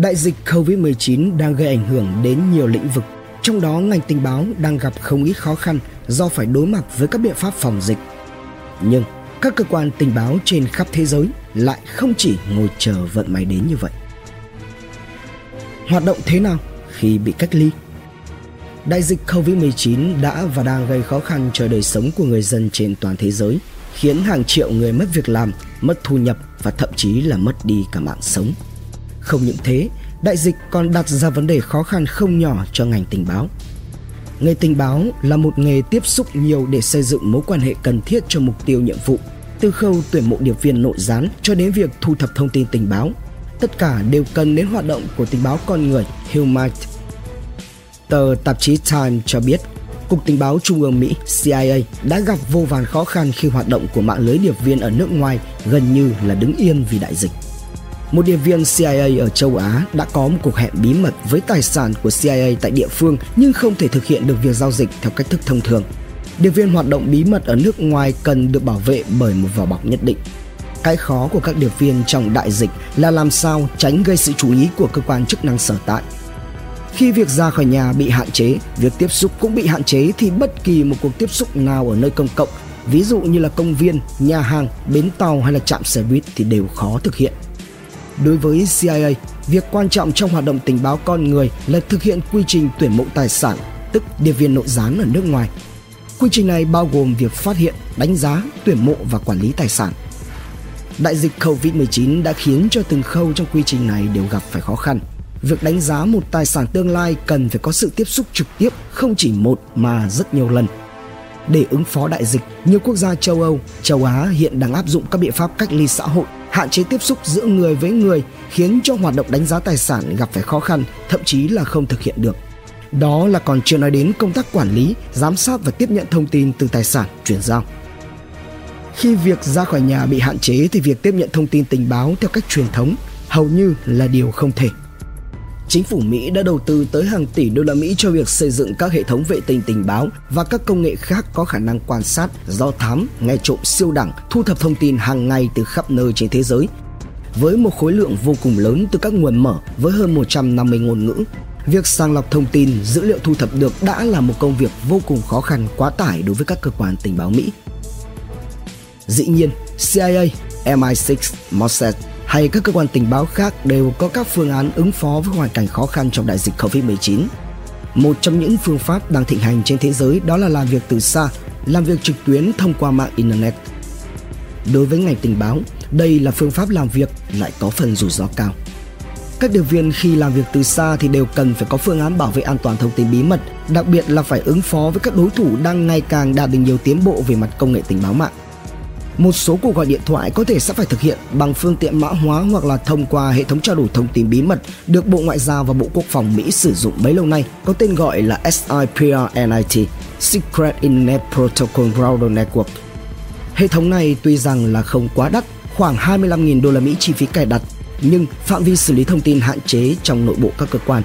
Đại dịch COVID-19 đang gây ảnh hưởng đến nhiều lĩnh vực, trong đó ngành tình báo đang gặp không ít khó khăn do phải đối mặt với các biện pháp phòng dịch. Nhưng các cơ quan tình báo trên khắp thế giới lại không chỉ ngồi chờ vận may đến như vậy. Hoạt động thế nào khi bị cách ly? Đại dịch COVID-19 đã và đang gây khó khăn cho đời sống của người dân trên toàn thế giới, khiến hàng triệu người mất việc làm, mất thu nhập và thậm chí là mất đi cả mạng sống. Không những thế, đại dịch còn đặt ra vấn đề khó khăn không nhỏ cho ngành tình báo. Nghề tình báo là một nghề tiếp xúc nhiều để xây dựng mối quan hệ cần thiết cho mục tiêu nhiệm vụ, từ khâu tuyển mộ điệp viên nội gián cho đến việc thu thập thông tin tình báo. Tất cả đều cần đến hoạt động của tình báo con người Human. Tờ tạp chí Time cho biết, Cục Tình báo Trung ương Mỹ CIA đã gặp vô vàn khó khăn khi hoạt động của mạng lưới điệp viên ở nước ngoài gần như là đứng yên vì đại dịch một điệp viên CIA ở châu Á đã có một cuộc hẹn bí mật với tài sản của CIA tại địa phương nhưng không thể thực hiện được việc giao dịch theo cách thức thông thường. Điệp viên hoạt động bí mật ở nước ngoài cần được bảo vệ bởi một vỏ bọc nhất định. Cái khó của các điệp viên trong đại dịch là làm sao tránh gây sự chú ý của cơ quan chức năng sở tại. Khi việc ra khỏi nhà bị hạn chế, việc tiếp xúc cũng bị hạn chế thì bất kỳ một cuộc tiếp xúc nào ở nơi công cộng, ví dụ như là công viên, nhà hàng, bến tàu hay là trạm xe buýt thì đều khó thực hiện. Đối với CIA, việc quan trọng trong hoạt động tình báo con người là thực hiện quy trình tuyển mộ tài sản, tức điệp viên nội gián ở nước ngoài. Quy trình này bao gồm việc phát hiện, đánh giá, tuyển mộ và quản lý tài sản. Đại dịch COVID-19 đã khiến cho từng khâu trong quy trình này đều gặp phải khó khăn. Việc đánh giá một tài sản tương lai cần phải có sự tiếp xúc trực tiếp không chỉ một mà rất nhiều lần. Để ứng phó đại dịch, nhiều quốc gia châu Âu, châu Á hiện đang áp dụng các biện pháp cách ly xã hội hạn chế tiếp xúc giữa người với người khiến cho hoạt động đánh giá tài sản gặp phải khó khăn, thậm chí là không thực hiện được. Đó là còn chưa nói đến công tác quản lý, giám sát và tiếp nhận thông tin từ tài sản chuyển giao. Khi việc ra khỏi nhà bị hạn chế thì việc tiếp nhận thông tin tình báo theo cách truyền thống hầu như là điều không thể. Chính phủ Mỹ đã đầu tư tới hàng tỷ đô la Mỹ cho việc xây dựng các hệ thống vệ tinh tình báo và các công nghệ khác có khả năng quan sát, do thám, nghe trộm siêu đẳng, thu thập thông tin hàng ngày từ khắp nơi trên thế giới. Với một khối lượng vô cùng lớn từ các nguồn mở với hơn 150 ngôn ngữ, việc sàng lọc thông tin, dữ liệu thu thập được đã là một công việc vô cùng khó khăn quá tải đối với các cơ quan tình báo Mỹ. Dĩ nhiên, CIA, MI6, Mossad hay các cơ quan tình báo khác đều có các phương án ứng phó với hoàn cảnh khó khăn trong đại dịch Covid-19. Một trong những phương pháp đang thịnh hành trên thế giới đó là làm việc từ xa, làm việc trực tuyến thông qua mạng Internet. Đối với ngành tình báo, đây là phương pháp làm việc lại có phần rủi ro cao. Các điều viên khi làm việc từ xa thì đều cần phải có phương án bảo vệ an toàn thông tin bí mật, đặc biệt là phải ứng phó với các đối thủ đang ngày càng đạt được nhiều tiến bộ về mặt công nghệ tình báo mạng. Một số cuộc gọi điện thoại có thể sẽ phải thực hiện bằng phương tiện mã hóa hoặc là thông qua hệ thống trao đổi thông tin bí mật được Bộ Ngoại giao và Bộ Quốc phòng Mỹ sử dụng bấy lâu nay, có tên gọi là SIPRNIT, Secret Internet Protocol Router Network. Hệ thống này tuy rằng là không quá đắt, khoảng 25.000 đô la Mỹ chi phí cài đặt, nhưng phạm vi xử lý thông tin hạn chế trong nội bộ các cơ quan.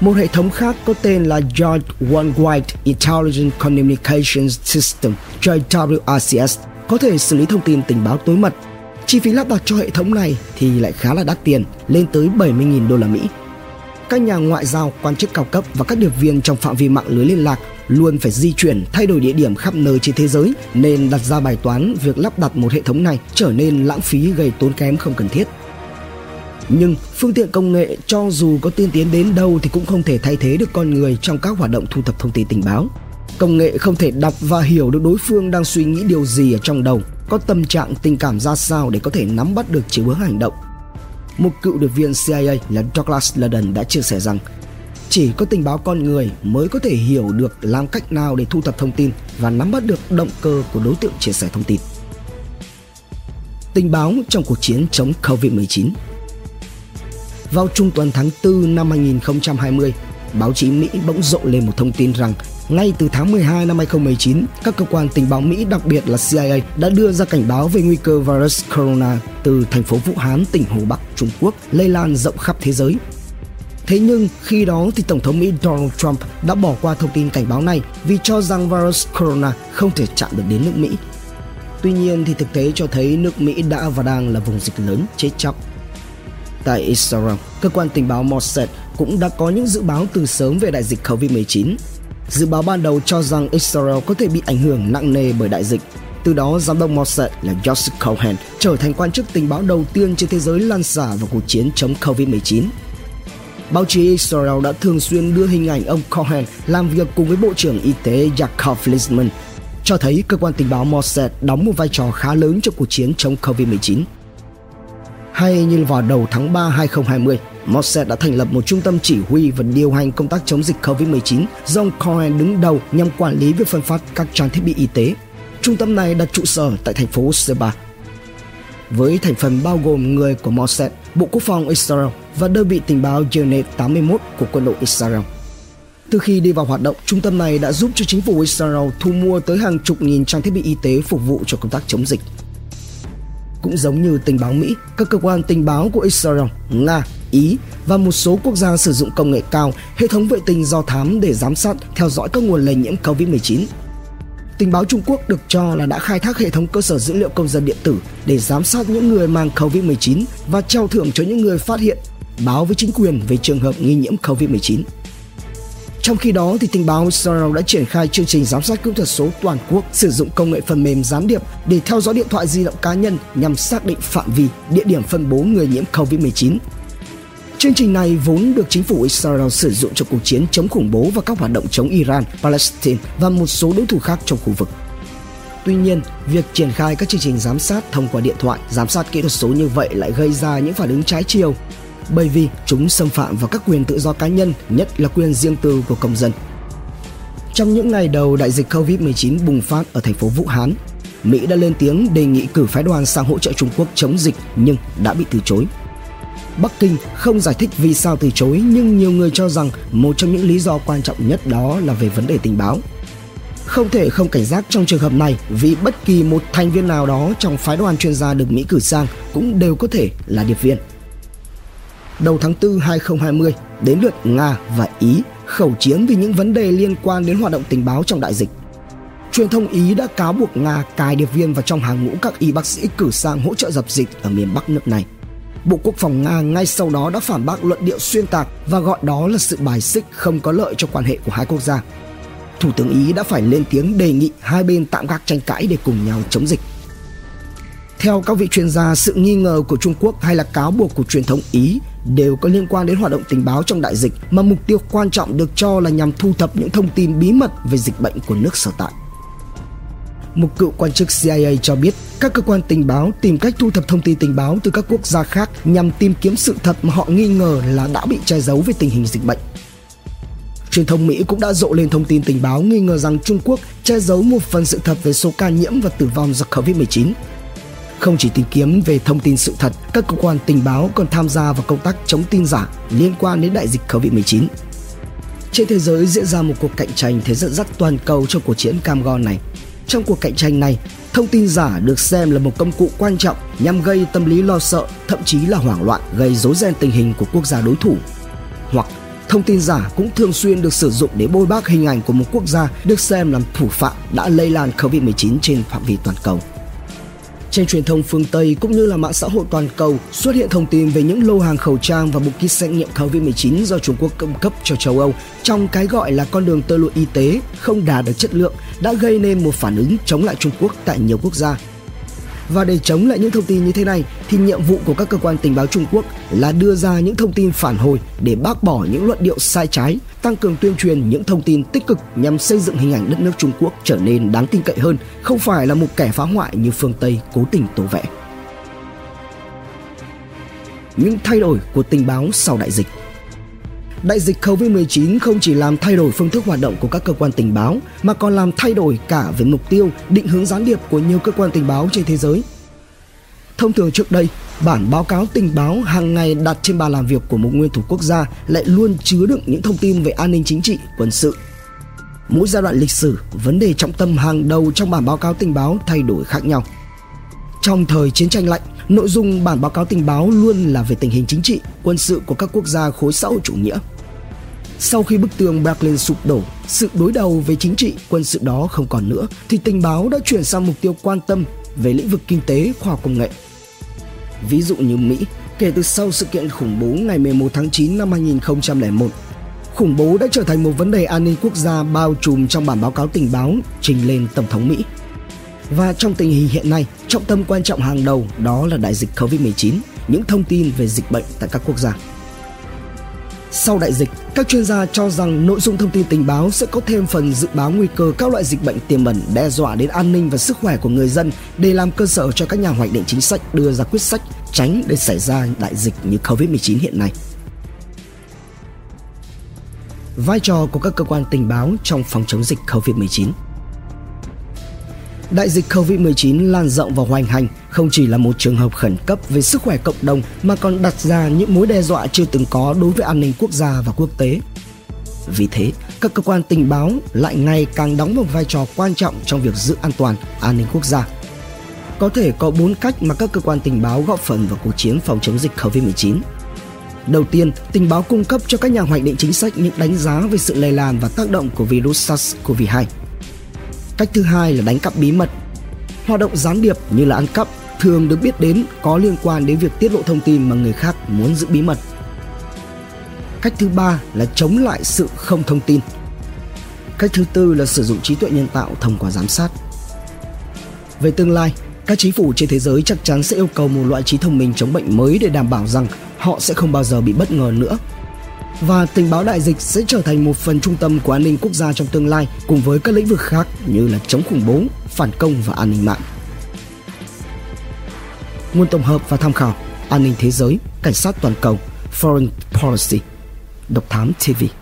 Một hệ thống khác có tên là Joint Worldwide Intelligent Communications System, JWRCS, có thể xử lý thông tin tình báo tối mật. Chi phí lắp đặt cho hệ thống này thì lại khá là đắt tiền, lên tới 70.000 đô la Mỹ. Các nhà ngoại giao, quan chức cao cấp và các điệp viên trong phạm vi mạng lưới liên lạc luôn phải di chuyển, thay đổi địa điểm khắp nơi trên thế giới nên đặt ra bài toán việc lắp đặt một hệ thống này trở nên lãng phí gây tốn kém không cần thiết. Nhưng phương tiện công nghệ cho dù có tiên tiến đến đâu thì cũng không thể thay thế được con người trong các hoạt động thu thập thông tin tình báo. Công nghệ không thể đọc và hiểu được đối phương đang suy nghĩ điều gì ở trong đầu, có tâm trạng tình cảm ra sao để có thể nắm bắt được chiều hướng hành động. Một cựu điệp viên CIA là Douglas Ludden đã chia sẻ rằng chỉ có tình báo con người mới có thể hiểu được làm cách nào để thu thập thông tin và nắm bắt được động cơ của đối tượng chia sẻ thông tin. Tình báo trong cuộc chiến chống Covid-19 Vào trung tuần tháng 4 năm 2020, báo chí Mỹ bỗng rộ lên một thông tin rằng ngay từ tháng 12 năm 2019, các cơ quan tình báo Mỹ đặc biệt là CIA đã đưa ra cảnh báo về nguy cơ virus corona từ thành phố Vũ Hán, tỉnh Hồ Bắc, Trung Quốc lây lan rộng khắp thế giới. Thế nhưng khi đó thì Tổng thống Mỹ Donald Trump đã bỏ qua thông tin cảnh báo này vì cho rằng virus corona không thể chạm được đến nước Mỹ. Tuy nhiên thì thực tế cho thấy nước Mỹ đã và đang là vùng dịch lớn chết chóc tại Israel, cơ quan tình báo Mossad cũng đã có những dự báo từ sớm về đại dịch COVID-19. Dự báo ban đầu cho rằng Israel có thể bị ảnh hưởng nặng nề bởi đại dịch. Từ đó, giám đốc Mossad là Joseph Cohen trở thành quan chức tình báo đầu tiên trên thế giới lan xả vào cuộc chiến chống COVID-19. Báo chí Israel đã thường xuyên đưa hình ảnh ông Cohen làm việc cùng với Bộ trưởng Y tế Jacob Litzman, cho thấy cơ quan tình báo Mossad đóng một vai trò khá lớn trong cuộc chiến chống COVID-19. Hay như vào đầu tháng 3 2020, Mossad đã thành lập một trung tâm chỉ huy và điều hành công tác chống dịch COVID-19 do ông Cohen đứng đầu nhằm quản lý việc phân phát các trang thiết bị y tế. Trung tâm này đặt trụ sở tại thành phố Seba. Với thành phần bao gồm người của Mossad, Bộ Quốc phòng Israel và đơn vị tình báo Yonef 81 của quân đội Israel. Từ khi đi vào hoạt động, trung tâm này đã giúp cho chính phủ Israel thu mua tới hàng chục nghìn trang thiết bị y tế phục vụ cho công tác chống dịch. Cũng giống như tình báo Mỹ, các cơ quan tình báo của Israel, Nga, Ý và một số quốc gia sử dụng công nghệ cao, hệ thống vệ tinh do thám để giám sát, theo dõi các nguồn lây nhiễm COVID-19. Tình báo Trung Quốc được cho là đã khai thác hệ thống cơ sở dữ liệu công dân điện tử để giám sát những người mang COVID-19 và trao thưởng cho những người phát hiện, báo với chính quyền về trường hợp nghi nhiễm COVID-19. Trong khi đó, thì tình báo Israel đã triển khai chương trình giám sát kỹ thuật số toàn quốc sử dụng công nghệ phần mềm gián điệp để theo dõi điện thoại di động cá nhân nhằm xác định phạm vi, địa điểm phân bố người nhiễm COVID-19. Chương trình này vốn được chính phủ Israel sử dụng cho cuộc chiến chống khủng bố và các hoạt động chống Iran, Palestine và một số đối thủ khác trong khu vực. Tuy nhiên, việc triển khai các chương trình giám sát thông qua điện thoại, giám sát kỹ thuật số như vậy lại gây ra những phản ứng trái chiều bởi vì chúng xâm phạm vào các quyền tự do cá nhân, nhất là quyền riêng tư của công dân. Trong những ngày đầu đại dịch Covid-19 bùng phát ở thành phố Vũ Hán, Mỹ đã lên tiếng đề nghị cử phái đoàn sang hỗ trợ Trung Quốc chống dịch nhưng đã bị từ chối. Bắc Kinh không giải thích vì sao từ chối nhưng nhiều người cho rằng một trong những lý do quan trọng nhất đó là về vấn đề tình báo. Không thể không cảnh giác trong trường hợp này vì bất kỳ một thành viên nào đó trong phái đoàn chuyên gia được Mỹ cử sang cũng đều có thể là điệp viên đầu tháng 4 2020 đến lượt Nga và Ý khẩu chiến vì những vấn đề liên quan đến hoạt động tình báo trong đại dịch. Truyền thông Ý đã cáo buộc Nga cài điệp viên vào trong hàng ngũ các y bác sĩ cử sang hỗ trợ dập dịch ở miền Bắc nước này. Bộ Quốc phòng Nga ngay sau đó đã phản bác luận điệu xuyên tạc và gọi đó là sự bài xích không có lợi cho quan hệ của hai quốc gia. Thủ tướng Ý đã phải lên tiếng đề nghị hai bên tạm gác tranh cãi để cùng nhau chống dịch. Theo các vị chuyên gia, sự nghi ngờ của Trung Quốc hay là cáo buộc của truyền thông Ý đều có liên quan đến hoạt động tình báo trong đại dịch, mà mục tiêu quan trọng được cho là nhằm thu thập những thông tin bí mật về dịch bệnh của nước sở tại. Một cựu quan chức CIA cho biết, các cơ quan tình báo tìm cách thu thập thông tin tình báo từ các quốc gia khác nhằm tìm kiếm sự thật mà họ nghi ngờ là đã bị che giấu về tình hình dịch bệnh. Truyền thông Mỹ cũng đã rộ lên thông tin tình báo nghi ngờ rằng Trung Quốc che giấu một phần sự thật về số ca nhiễm và tử vong do Covid-19 không chỉ tìm kiếm về thông tin sự thật, các cơ quan tình báo còn tham gia vào công tác chống tin giả liên quan đến đại dịch Covid-19. Trên thế giới diễn ra một cuộc cạnh tranh thế dẫn dắt toàn cầu trong cuộc chiến cam go này. Trong cuộc cạnh tranh này, thông tin giả được xem là một công cụ quan trọng nhằm gây tâm lý lo sợ, thậm chí là hoảng loạn, gây rối ren tình hình của quốc gia đối thủ. Hoặc thông tin giả cũng thường xuyên được sử dụng để bôi bác hình ảnh của một quốc gia được xem làm thủ phạm đã lây lan Covid-19 trên phạm vi toàn cầu. Trên truyền thông phương Tây cũng như là mạng xã hội toàn cầu, xuất hiện thông tin về những lô hàng khẩu trang và bộ kit xét nghiệm COVID-19 do Trung Quốc cung cấp cho châu Âu trong cái gọi là con đường tơ lụa y tế không đạt được chất lượng đã gây nên một phản ứng chống lại Trung Quốc tại nhiều quốc gia. Và để chống lại những thông tin như thế này thì nhiệm vụ của các cơ quan tình báo Trung Quốc là đưa ra những thông tin phản hồi để bác bỏ những luận điệu sai trái, tăng cường tuyên truyền những thông tin tích cực nhằm xây dựng hình ảnh đất nước Trung Quốc trở nên đáng tin cậy hơn, không phải là một kẻ phá hoại như phương Tây cố tình tố vẽ. Những thay đổi của tình báo sau đại dịch Đại dịch COVID-19 không chỉ làm thay đổi phương thức hoạt động của các cơ quan tình báo mà còn làm thay đổi cả về mục tiêu, định hướng gián điệp của nhiều cơ quan tình báo trên thế giới. Thông thường trước đây, bản báo cáo tình báo hàng ngày đặt trên bàn làm việc của một nguyên thủ quốc gia lại luôn chứa đựng những thông tin về an ninh chính trị, quân sự. Mỗi giai đoạn lịch sử, vấn đề trọng tâm hàng đầu trong bản báo cáo tình báo thay đổi khác nhau. Trong thời chiến tranh lạnh, nội dung bản báo cáo tình báo luôn là về tình hình chính trị, quân sự của các quốc gia khối xã hội chủ nghĩa. Sau khi bức tường Berlin sụp đổ, sự đối đầu về chính trị, quân sự đó không còn nữa, thì tình báo đã chuyển sang mục tiêu quan tâm về lĩnh vực kinh tế, khoa học công nghệ. Ví dụ như Mỹ, Kể từ sau sự kiện khủng bố ngày 11 tháng 9 năm 2001, khủng bố đã trở thành một vấn đề an ninh quốc gia bao trùm trong bản báo cáo tình báo trình lên Tổng thống Mỹ. Và trong tình hình hiện nay, trọng tâm quan trọng hàng đầu đó là đại dịch COVID-19, những thông tin về dịch bệnh tại các quốc gia. Sau đại dịch, các chuyên gia cho rằng nội dung thông tin tình báo sẽ có thêm phần dự báo nguy cơ các loại dịch bệnh tiềm ẩn đe dọa đến an ninh và sức khỏe của người dân để làm cơ sở cho các nhà hoạch định chính sách đưa ra quyết sách tránh để xảy ra đại dịch như Covid-19 hiện nay. Vai trò của các cơ quan tình báo trong phòng chống dịch Covid-19 Đại dịch Covid-19 lan rộng và hoành hành không chỉ là một trường hợp khẩn cấp về sức khỏe cộng đồng mà còn đặt ra những mối đe dọa chưa từng có đối với an ninh quốc gia và quốc tế. Vì thế, các cơ quan tình báo lại ngày càng đóng một vai trò quan trọng trong việc giữ an toàn an ninh quốc gia. Có thể có bốn cách mà các cơ quan tình báo góp phần vào cuộc chiến phòng chống dịch Covid-19. Đầu tiên, tình báo cung cấp cho các nhà hoạch định chính sách những đánh giá về sự lây lan và tác động của virus SARS-CoV-2 Cách thứ hai là đánh cắp bí mật. Hoạt động gián điệp như là ăn cắp thường được biết đến có liên quan đến việc tiết lộ thông tin mà người khác muốn giữ bí mật. Cách thứ ba là chống lại sự không thông tin. Cách thứ tư là sử dụng trí tuệ nhân tạo thông qua giám sát. Về tương lai, các chính phủ trên thế giới chắc chắn sẽ yêu cầu một loại trí thông minh chống bệnh mới để đảm bảo rằng họ sẽ không bao giờ bị bất ngờ nữa và tình báo đại dịch sẽ trở thành một phần trung tâm của an ninh quốc gia trong tương lai cùng với các lĩnh vực khác như là chống khủng bố, phản công và an ninh mạng. Nguồn tổng hợp và tham khảo An ninh thế giới, Cảnh sát toàn cầu, Foreign Policy, Độc Thám TV.